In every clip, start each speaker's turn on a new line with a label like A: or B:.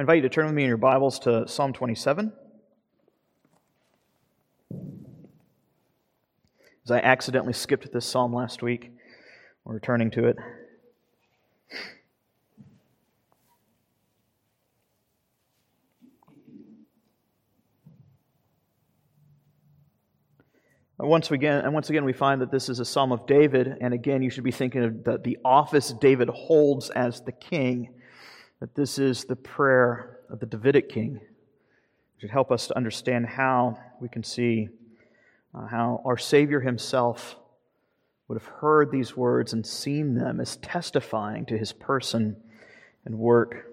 A: I invite you to turn with me in your Bibles to Psalm 27. As I accidentally skipped this psalm last week, we're returning to it. Once again, and once again, we find that this is a psalm of David, and again, you should be thinking of the, the office David holds as the king. That this is the prayer of the Davidic king. It should help us to understand how we can see uh, how our Savior himself would have heard these words and seen them as testifying to his person and work.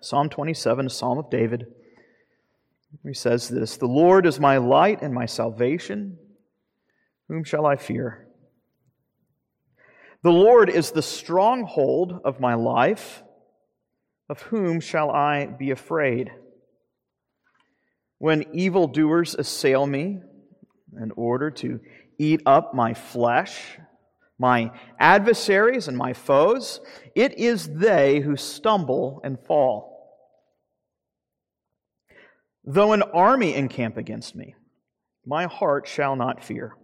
A: Psalm 27, a psalm of David. He says this The Lord is my light and my salvation. Whom shall I fear? The Lord is the stronghold of my life. Of whom shall I be afraid? When evildoers assail me in order to eat up my flesh, my adversaries and my foes, it is they who stumble and fall. Though an army encamp against me, my heart shall not fear.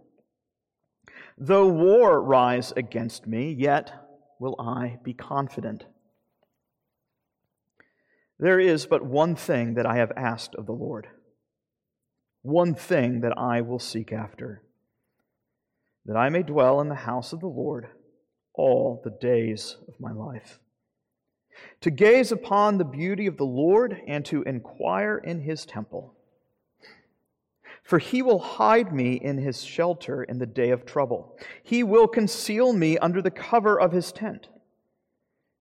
A: Though war rise against me, yet will I be confident. There is but one thing that I have asked of the Lord, one thing that I will seek after, that I may dwell in the house of the Lord all the days of my life to gaze upon the beauty of the Lord and to inquire in his temple. For he will hide me in his shelter in the day of trouble. He will conceal me under the cover of his tent.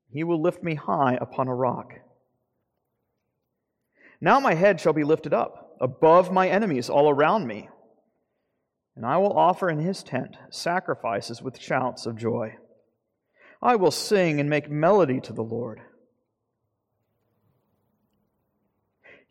A: He will lift me high upon a rock. Now my head shall be lifted up above my enemies all around me, and I will offer in his tent sacrifices with shouts of joy. I will sing and make melody to the Lord.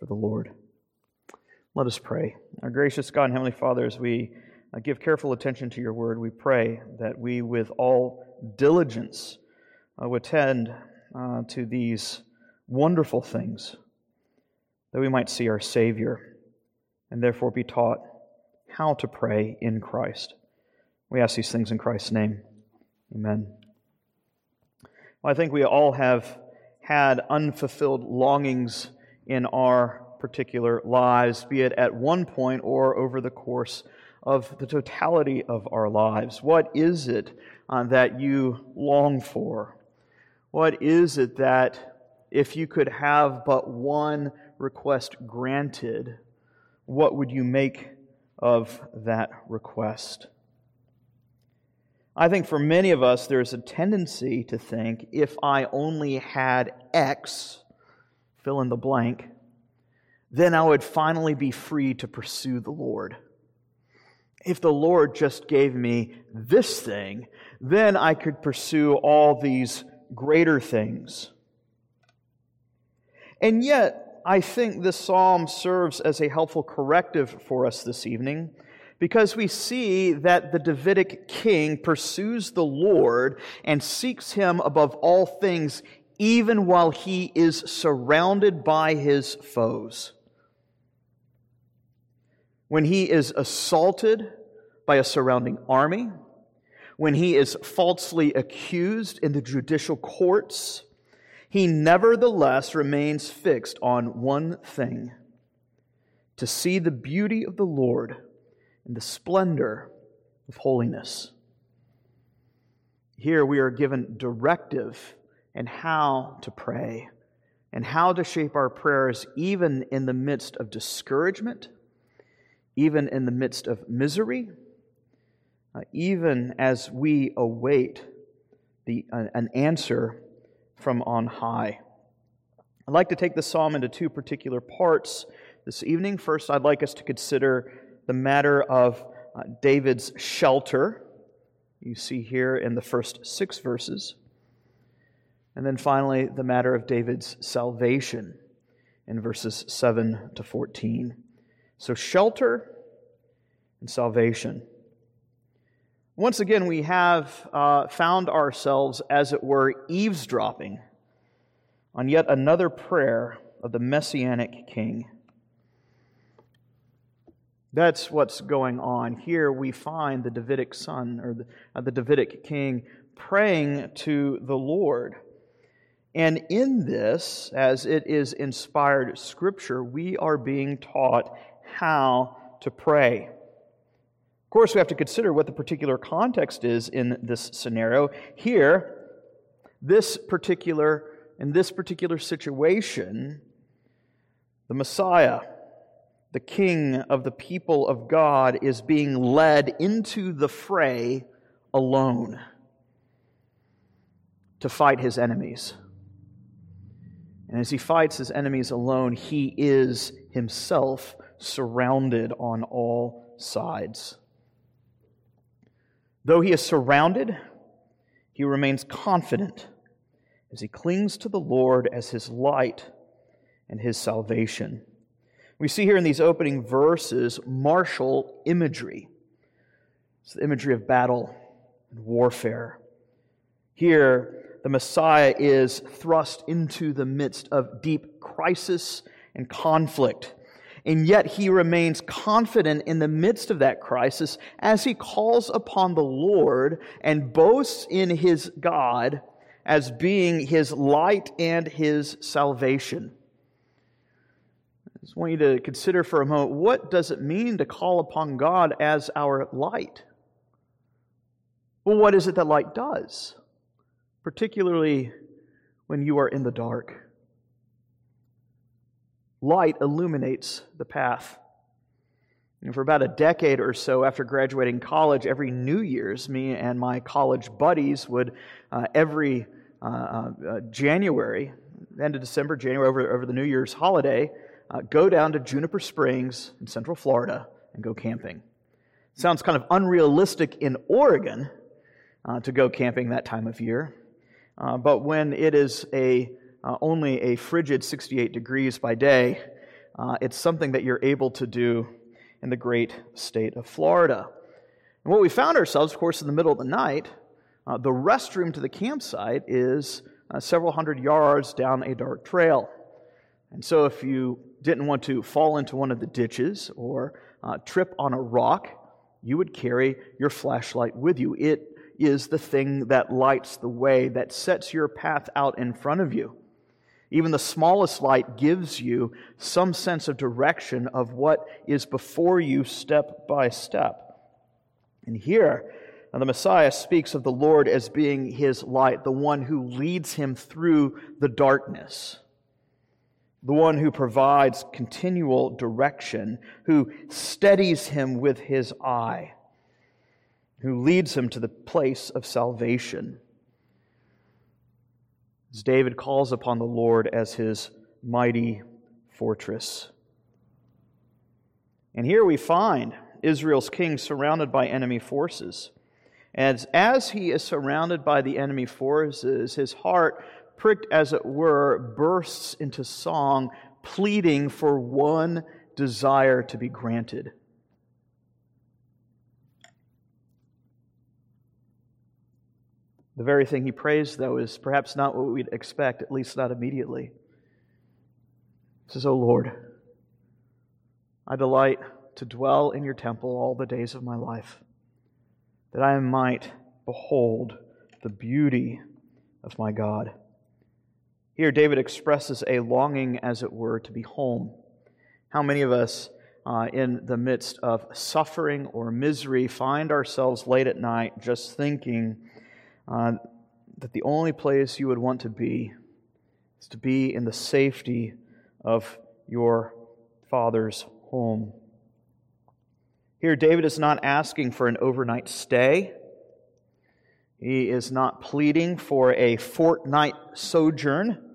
A: for the Lord. Let us pray. Our gracious God and Heavenly Father, as we uh, give careful attention to your word, we pray that we, with all diligence, uh, uh, to these wonderful things, that we might see our Savior and therefore be taught how to pray in Christ. We ask these things in Christ's name. Amen. Well, I think we all have had unfulfilled longings in our particular lives, be it at one point or over the course of the totality of our lives. What is it uh, that you long for? What is it that, if you could have but one request granted, what would you make of that request? I think for many of us, there's a tendency to think if I only had X, fill in the blank, then I would finally be free to pursue the Lord. If the Lord just gave me this thing, then I could pursue all these greater things. And yet, I think this psalm serves as a helpful corrective for us this evening because we see that the Davidic king pursues the Lord and seeks him above all things even while he is surrounded by his foes. When he is assaulted by a surrounding army, when he is falsely accused in the judicial courts, he nevertheless remains fixed on one thing to see the beauty of the Lord and the splendor of holiness. Here we are given directive in how to pray and how to shape our prayers even in the midst of discouragement, even in the midst of misery, uh, even as we await the, uh, an answer from on high. I'd like to take the psalm into two particular parts this evening. First, I'd like us to consider the matter of uh, David's shelter, you see here in the first six verses. And then finally, the matter of David's salvation in verses 7 to 14. So, shelter and salvation. Once again, we have uh, found ourselves, as it were, eavesdropping on yet another prayer of the Messianic King. That's what's going on. Here we find the Davidic son, or the, uh, the Davidic king, praying to the Lord. And in this, as it is inspired scripture, we are being taught how to pray. Of course, we have to consider what the particular context is in this scenario. Here, this particular, in this particular situation, the Messiah, the King of the people of God, is being led into the fray alone to fight his enemies. And as he fights his enemies alone, he is himself surrounded on all sides. Though he is surrounded, he remains confident as he clings to the Lord as his light and his salvation. We see here in these opening verses martial imagery. It's the imagery of battle and warfare. Here, the Messiah is thrust into the midst of deep crisis and conflict and yet he remains confident in the midst of that crisis as he calls upon the Lord and boasts in his God as being his light and his salvation. I just want you to consider for a moment what does it mean to call upon God as our light? Well, what is it that light does? Particularly when you are in the dark light illuminates the path. And for about a decade or so after graduating college, every New Year's, me and my college buddies would, uh, every uh, uh, January, end of December, January, over, over the New Year's holiday, uh, go down to Juniper Springs in Central Florida and go camping. Sounds kind of unrealistic in Oregon uh, to go camping that time of year. But when it is a uh, only a frigid 68 degrees by day, uh, it's something that you're able to do in the great state of Florida. And what we found ourselves, of course, in the middle of the night, uh, the restroom to the campsite is uh, several hundred yards down a dark trail. And so, if you didn't want to fall into one of the ditches or uh, trip on a rock, you would carry your flashlight with you. It is the thing that lights the way, that sets your path out in front of you. Even the smallest light gives you some sense of direction of what is before you step by step. And here, the Messiah speaks of the Lord as being his light, the one who leads him through the darkness, the one who provides continual direction, who steadies him with his eye, who leads him to the place of salvation as David calls upon the Lord as his mighty fortress. And here we find Israel's king surrounded by enemy forces. And as he is surrounded by the enemy forces, his heart, pricked as it were, bursts into song, pleading for one desire to be granted. The very thing he prays, though, is perhaps not what we'd expect, at least not immediately. He says, O Lord, I delight to dwell in your temple all the days of my life, that I might behold the beauty of my God. Here, David expresses a longing, as it were, to be home. How many of us, uh, in the midst of suffering or misery, find ourselves late at night just thinking uh, that the only place you would want to be is to be in the safety of your Father's home? Here, David is not asking for an overnight stay. He is not pleading for a fortnight sojourn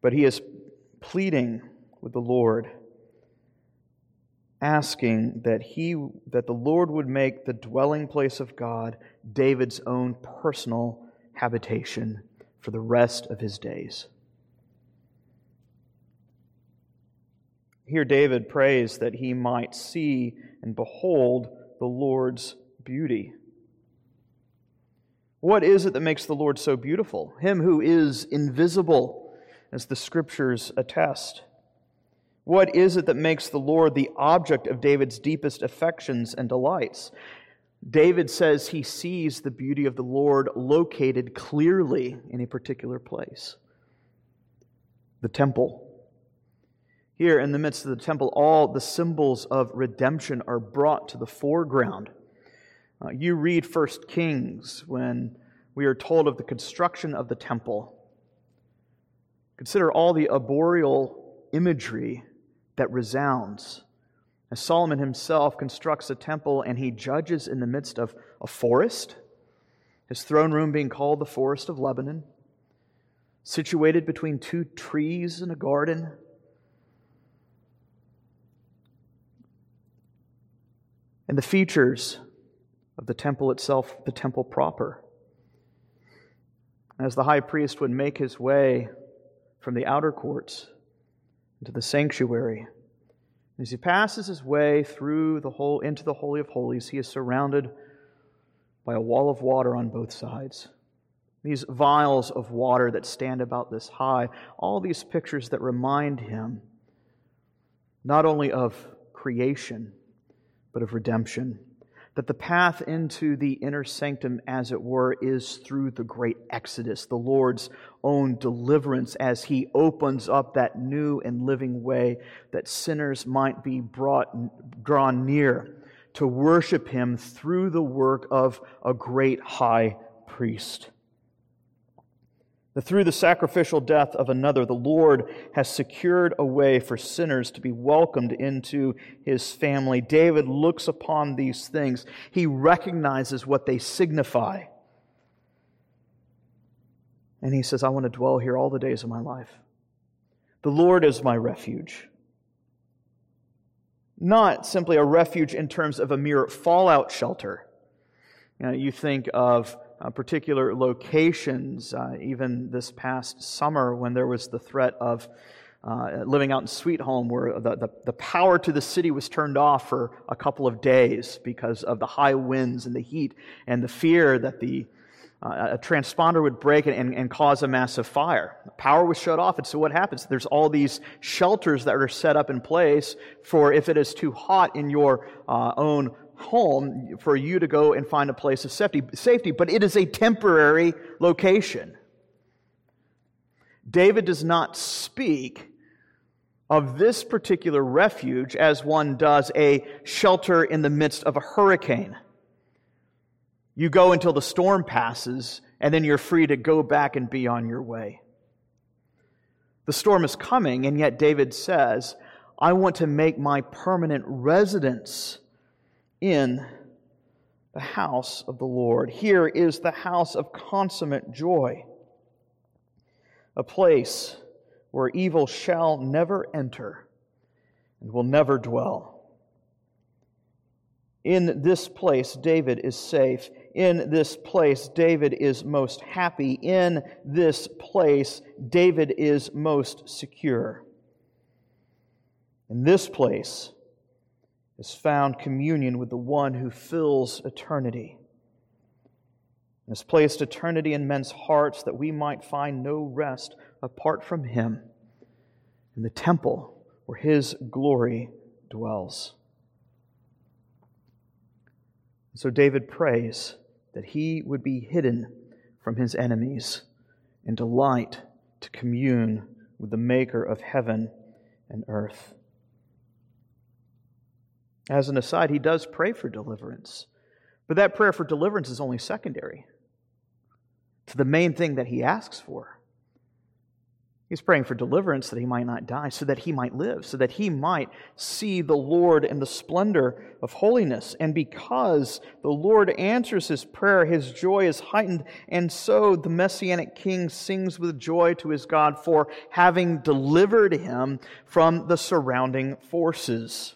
A: but he is pleading with the Lord, asking that, he, that the Lord would make the dwelling place of God David's own personal habitation for the rest of his days. Here, David prays that he might see and behold the Lord's beauty. What is it that makes the Lord so beautiful? Him who is invisible as the scriptures attest. What is it that makes the Lord the object of David's deepest affections and delights? David says he sees the beauty of the Lord located clearly in a particular place the temple. Here, in the midst of the temple, all the symbols of redemption are brought to the foreground. Uh, you read First Kings when we are told of the construction of the temple Consider all the arboreal imagery that resounds. As Solomon himself constructs a temple and he judges in the midst of a forest, his throne room being called the Forest of Lebanon, situated between two trees in a garden. And the features of the temple itself, the temple proper. As the high priest would make his way from the outer courts into the sanctuary. As he passes his way through the whole into the holy of holies, he is surrounded by a wall of water on both sides. These vials of water that stand about this high, all these pictures that remind him not only of creation, but of redemption that the path into the inner sanctum, as it were, is through the great exodus, the Lord's own deliverance, as He opens up that new and living way that sinners might be brought, drawn near to worship Him through the work of a great high priest. That through the sacrificial death of another, the Lord has secured a way for sinners to be welcomed into his family. David looks upon these things, he recognizes what they signify. And he says, I want to dwell here all the days of my life. The Lord is my refuge. Not simply a refuge in terms of a mere fallout shelter. You, know, you think of uh, particular locations, uh, even this past summer when there was the threat of uh, living out in Sweet Home, where the, the, the, power to the city was turned off for a couple of days because of the high winds and the heat and the fear that the uh, a transponder would break and, and, cause a massive fire. Power was shut off, and so what happens? There's all these shelters that are set up in place for if it is too hot in your uh, own home for you to go and find a place of safety, safety, but it is a temporary location. David does not speak of this particular refuge as one does a shelter in the midst of a hurricane. You go until the storm passes, and then you're free to go back and be on your way. The storm is coming, and yet David says, I want to make my permanent residence in the house of the Lord. Here is the house of consummate joy, a place where evil shall never enter and will never dwell. In this place, David is safe. In this place, David is most happy. In this place, David is most secure. In this place, has found communion with the one who fills eternity and has placed eternity in men's hearts that we might find no rest apart from him in the temple where his glory dwells. So David prays that he would be hidden from his enemies and delight to commune with the Maker of heaven and earth. As an aside, he does pray for deliverance, but that prayer for deliverance is only secondary to the main thing that he asks for. He's praying for deliverance that he might not die, so that he might live, so that he might see the Lord in the splendor of holiness. And because the Lord answers his prayer, his joy is heightened. And so the Messianic king sings with joy to his God for having delivered him from the surrounding forces.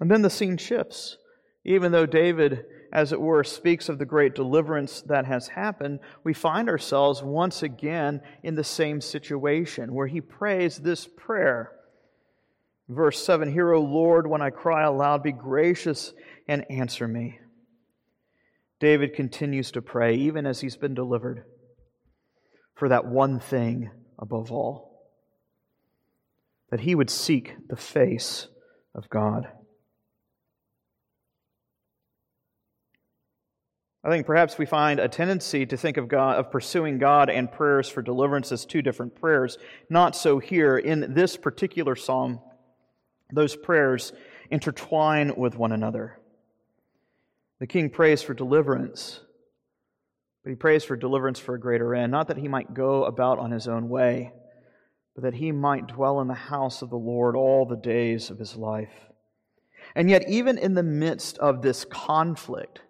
A: And then the scene shifts. Even though David as it were, speaks of the great deliverance that has happened, we find ourselves once again in the same situation where he prays this prayer. Verse 7 Hear, O Lord, when I cry aloud, be gracious and answer me. David continues to pray, even as he's been delivered, for that one thing above all that he would seek the face of God. I think perhaps we find a tendency to think of God of pursuing God and prayers for deliverance as two different prayers. Not so here. In this particular psalm, those prayers intertwine with one another. The king prays for deliverance, but he prays for deliverance for a greater end, not that he might go about on his own way, but that he might dwell in the house of the Lord all the days of his life. And yet, even in the midst of this conflict,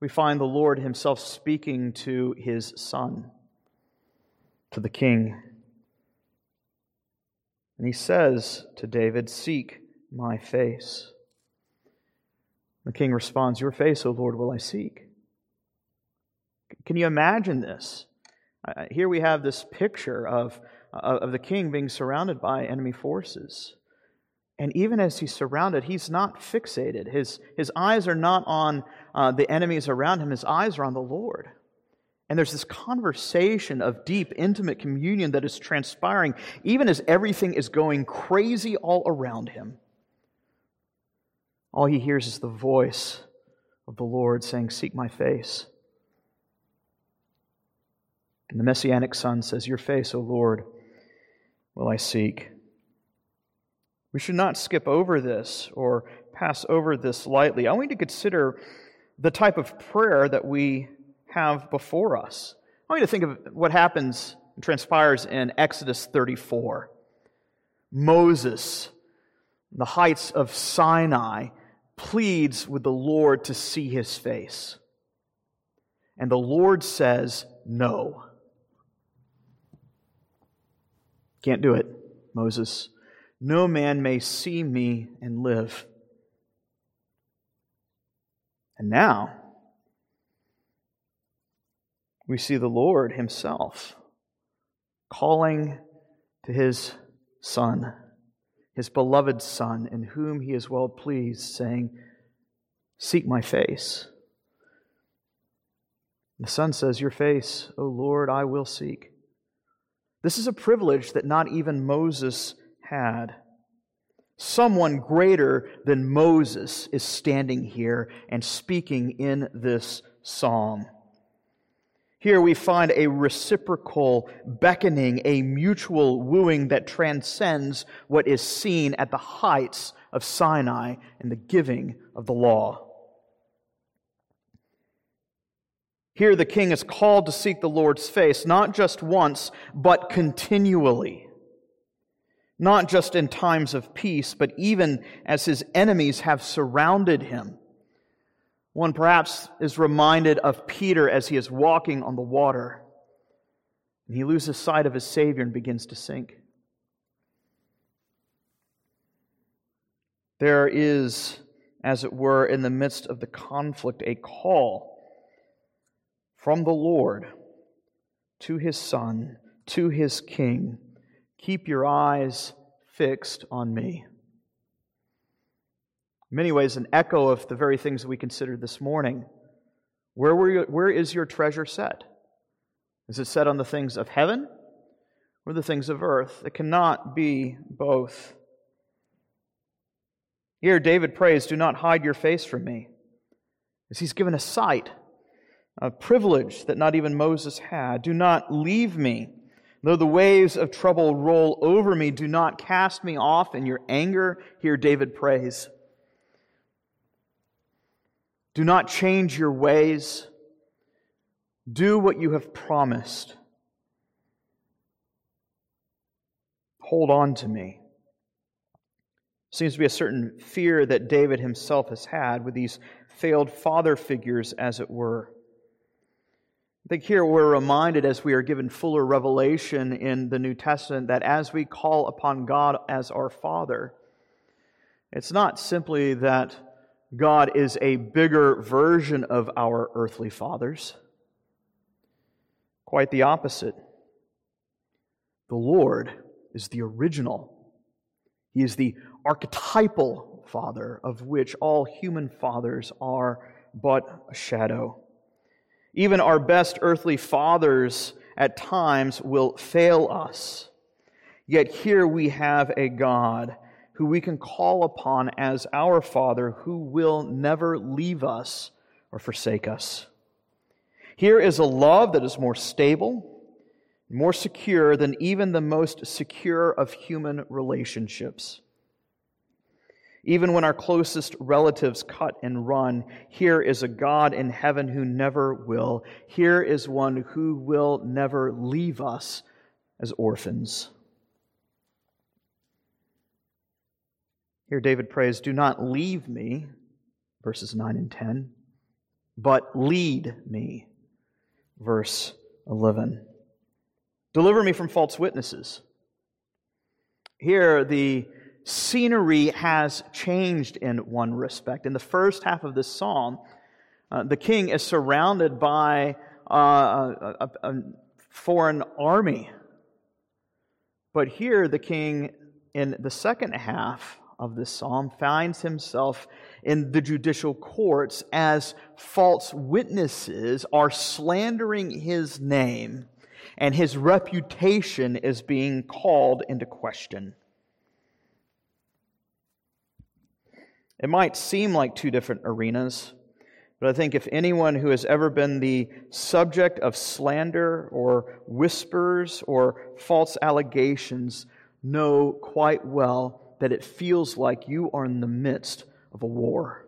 A: we find the Lord himself speaking to his son, to the king. And he says to David, Seek my face. The king responds, Your face, O Lord, will I seek. Can you imagine this? Here we have this picture of, of the king being surrounded by enemy forces. And even as he's surrounded, he's not fixated. His, his eyes are not on uh, the enemies around him, his eyes are on the Lord. And there's this conversation of deep, intimate communion that is transpiring, even as everything is going crazy all around him. All he hears is the voice of the Lord saying, Seek my face. And the Messianic Son says, Your face, O Lord, will I seek. We should not skip over this or pass over this lightly. I want you to consider the type of prayer that we have before us. I want you to think of what happens and transpires in Exodus 34. Moses, the heights of Sinai, pleads with the Lord to see his face. And the Lord says, No. Can't do it, Moses. No man may see me and live. And now, we see the Lord Himself calling to His Son, His beloved Son, in whom He is well pleased, saying, Seek my face. The Son says, Your face, O Lord, I will seek. This is a privilege that not even Moses had. Someone greater than Moses is standing here and speaking in this psalm. Here we find a reciprocal beckoning, a mutual wooing that transcends what is seen at the heights of Sinai and the giving of the law. Here the king is called to seek the Lord's face, not just once, but continually not just in times of peace, but even as his enemies have surrounded him. One perhaps is reminded of Peter as he is walking on the water, and he loses sight of his Savior and begins to sink. There is, as it were, in the midst of the conflict, a call from the Lord to his Son, to his King Keep your eyes fixed on me. In many ways, an echo of the very things that we considered this morning. Where, were you, where is your treasure set? Is it set on the things of heaven or the things of earth? It cannot be both. Here, David prays, Do not hide your face from me. As he's given a sight, a privilege that not even Moses had. Do not leave me. Though the waves of trouble roll over me, do not cast me off in your anger. Here David prays. Do not change your ways. Do what you have promised. Hold on to me. Seems to be a certain fear that David himself has had with these failed father figures, as it were. I think here we're reminded as we are given fuller revelation in the New Testament that as we call upon God as our Father, it's not simply that God is a bigger version of our earthly fathers. Quite the opposite. The Lord is the original. He is the archetypal father of which all human fathers are but a shadow. Even our best earthly fathers at times will fail us. Yet here we have a God who we can call upon as our Father who will never leave us or forsake us. Here is a love that is more stable, more secure than even the most secure of human relationships. Even when our closest relatives cut and run, here is a God in heaven who never will. Here is one who will never leave us as orphans. Here David prays, Do not leave me, verses 9 and 10, but lead me, verse 11. Deliver me from false witnesses. Here, the scenery has changed in one respect. In the first half of this psalm, uh, the king is surrounded by uh, a, a, a foreign army. But here, the king, in the second half of this psalm, finds himself in the judicial courts as false witnesses are slandering his name, and his reputation is being called into question. It might seem like two different arenas, but I think if anyone who has ever been the subject of slander or whispers or false allegations know quite well that it feels like you are in the midst of a war.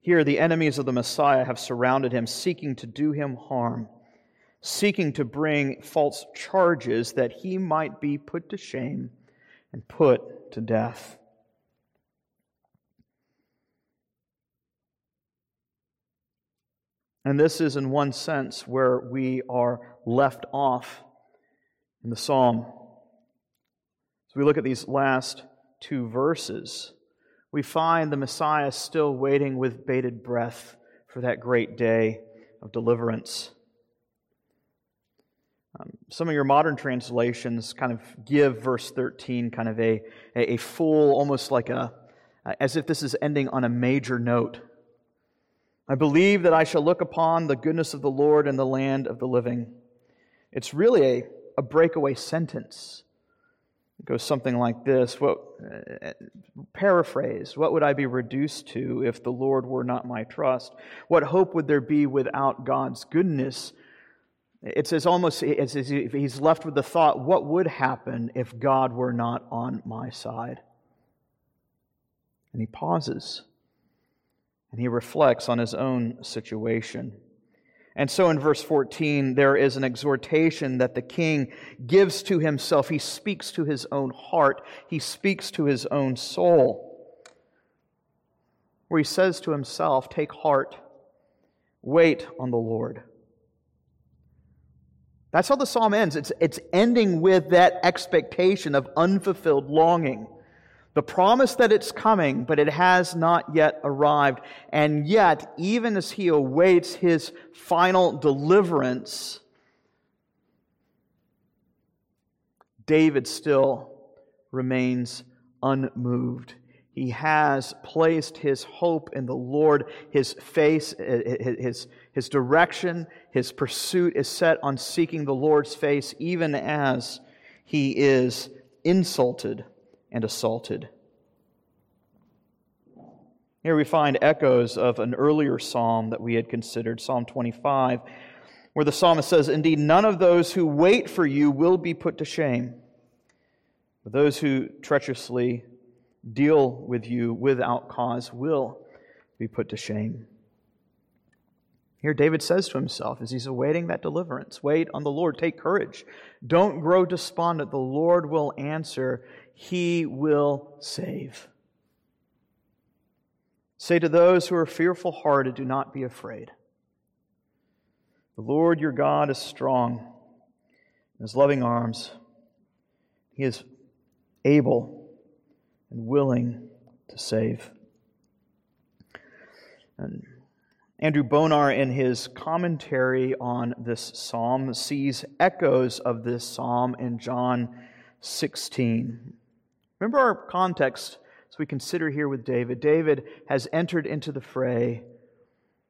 A: Here, the enemies of the Messiah have surrounded him, seeking to do him harm, seeking to bring false charges that he might be put to shame and put to death. And this is, in one sense, where we are left off in the psalm. As we look at these last two verses, we find the Messiah still waiting with bated breath for that great day of deliverance. Um, some of your modern translations kind of give verse 13 kind of a, a, full, almost like a, as if this is ending on a major note. I believe that I shall look upon the goodness of the Lord in the land of the living. It's really a, a breakaway sentence. It goes something like this what, uh, Paraphrase What would I be reduced to if the Lord were not my trust? What hope would there be without God's goodness? It's as almost as if he's left with the thought, what would happen if God were not on my side? And he pauses and he reflects on his own situation. And so in verse 14, there is an exhortation that the king gives to himself. He speaks to his own heart, he speaks to his own soul, where he says to himself, Take heart, wait on the Lord. That's how the psalm ends. It's, it's ending with that expectation of unfulfilled longing. The promise that it's coming, but it has not yet arrived. And yet, even as he awaits his final deliverance, David still remains unmoved. He has placed his hope in the Lord. His face, eh, eh, eh, his, his direction, his pursuit is set on seeking the Lord's face, even as he is insulted and assaulted. Here we find echoes of an earlier psalm that we had considered, Psalm 25, where the psalmist says, Indeed, none of those who wait for you will be put to shame, but those who treacherously deal with you without cause will be put to shame. Here, David says to himself as he's awaiting that deliverance wait on the Lord, take courage. Don't grow despondent. The Lord will answer, He will save. Say to those who are fearful hearted, do not be afraid. The Lord your God is strong in his loving arms. He is able and willing to save. And Andrew Bonar, in his commentary on this psalm, sees echoes of this psalm in John 16. Remember our context as we consider here with David. David has entered into the fray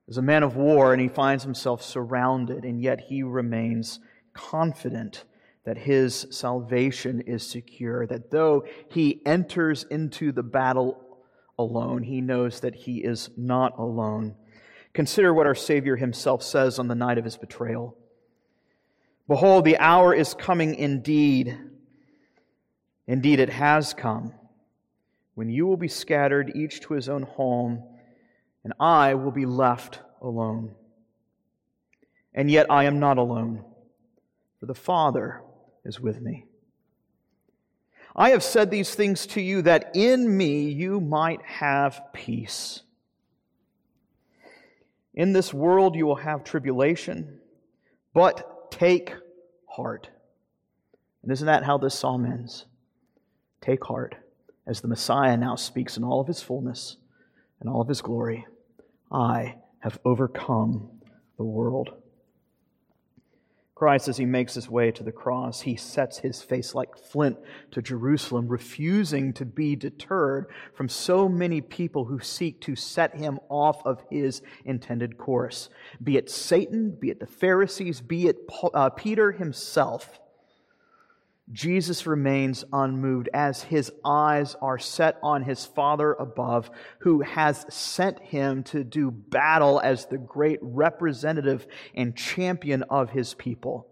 A: as a man of war, and he finds himself surrounded, and yet he remains confident that his salvation is secure, that though he enters into the battle alone, he knows that he is not alone. Consider what our Savior himself says on the night of his betrayal Behold, the hour is coming indeed. Indeed, it has come, when you will be scattered, each to his own home and I will be left alone. And yet I am not alone, for the Father is with me. I have said these things to you that in me you might have peace. In this world you will have tribulation, but take heart. And isn't that how this psalm ends? Take heart, as the Messiah now speaks in all of his fullness and all of his glory. I have overcome the world. Christ, as he makes his way to the cross, he sets his face like flint to Jerusalem, refusing to be deterred from so many people who seek to set him off of his intended course. Be it Satan, be it the Pharisees, be it uh, Peter himself. Jesus remains unmoved as his eyes are set on his Father above, who has sent him to do battle as the great representative and champion of his people.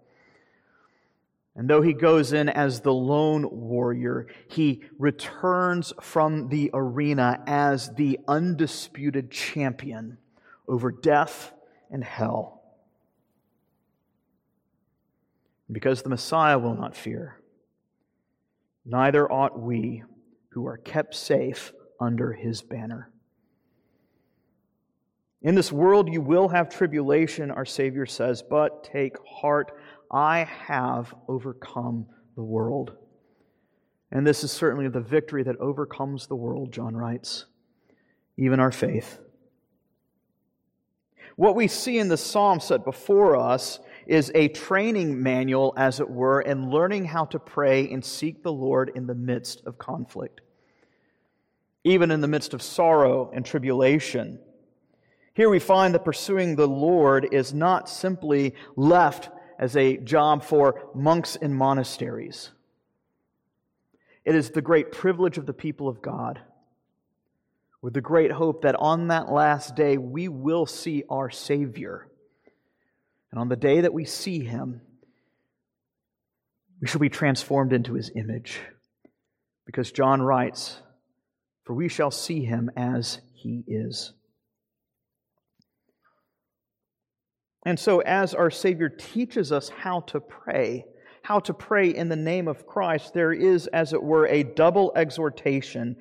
A: And though he goes in as the lone warrior, he returns from the arena as the undisputed champion over death and hell. Because the Messiah will not fear neither ought we who are kept safe under his banner. In this world you will have tribulation, our Savior says, but take heart, I have overcome the world. And this is certainly the victory that overcomes the world, John writes, even our faith. What we see in the psalm set before us is a training manual, as it were, in learning how to pray and seek the Lord in the midst of conflict, even in the midst of sorrow and tribulation. Here we find that pursuing the Lord is not simply left as a job for monks in monasteries. It is the great privilege of the people of God, with the great hope that on that last day we will see our Savior and on the day that we see him, we shall be transformed into his image. Because John writes, For we shall see him as he is. And so, as our Savior teaches us how to pray, how to pray in the name of Christ, there is, as it were, a double exhortation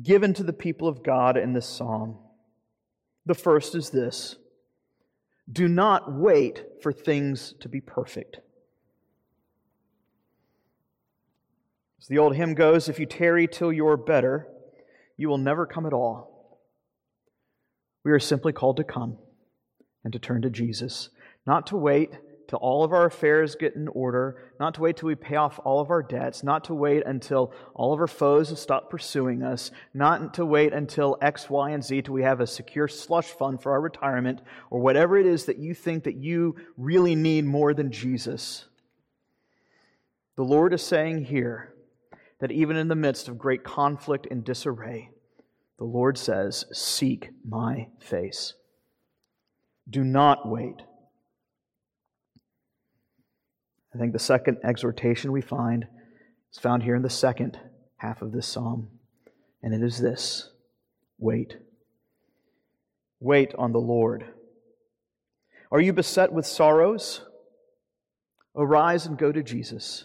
A: given to the people of God in this psalm. The first is this do not wait for things to be perfect. As the old hymn goes, if you tarry till you're better, you will never come at all. We are simply called to come and to turn to Jesus, not to wait till all of our affairs get in order, not to wait till we pay off all of our debts, not to wait until all of our foes have stopped pursuing us, not to wait until X, Y, and Z till we have a secure slush fund for our retirement, or whatever it is that you think that you really need more than Jesus. The Lord is saying here that even in the midst of great conflict and disarray, the Lord says, Seek my face. Do not wait. I think the second exhortation we find is found here in the second half of this psalm, and it is this wait. Wait on the Lord. Are you beset with sorrows? Arise and go to Jesus.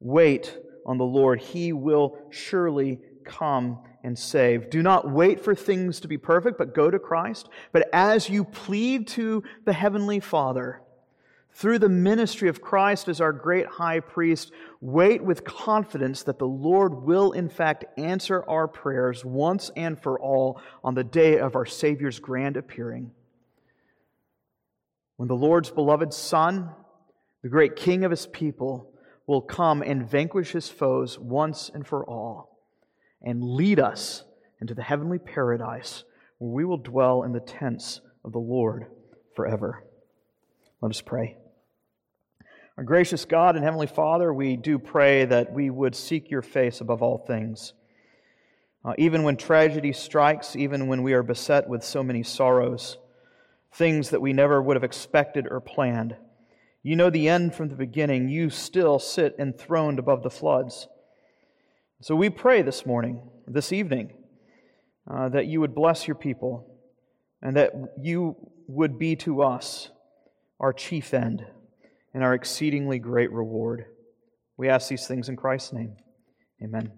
A: Wait on the Lord. He will surely come and save. Do not wait for things to be perfect, but go to Christ. But as you plead to the Heavenly Father, through the ministry of Christ as our great high priest, wait with confidence that the Lord will, in fact, answer our prayers once and for all on the day of our Savior's grand appearing. When the Lord's beloved Son, the great King of his people, will come and vanquish his foes once and for all and lead us into the heavenly paradise where we will dwell in the tents of the Lord forever. Let us pray. Our gracious God and Heavenly Father, we do pray that we would seek your face above all things. Uh, even when tragedy strikes, even when we are beset with so many sorrows, things that we never would have expected or planned, you know the end from the beginning. You still sit enthroned above the floods. So we pray this morning, this evening, uh, that you would bless your people and that you would be to us our chief end and our exceedingly great reward. We ask these things in Christ's name. Amen.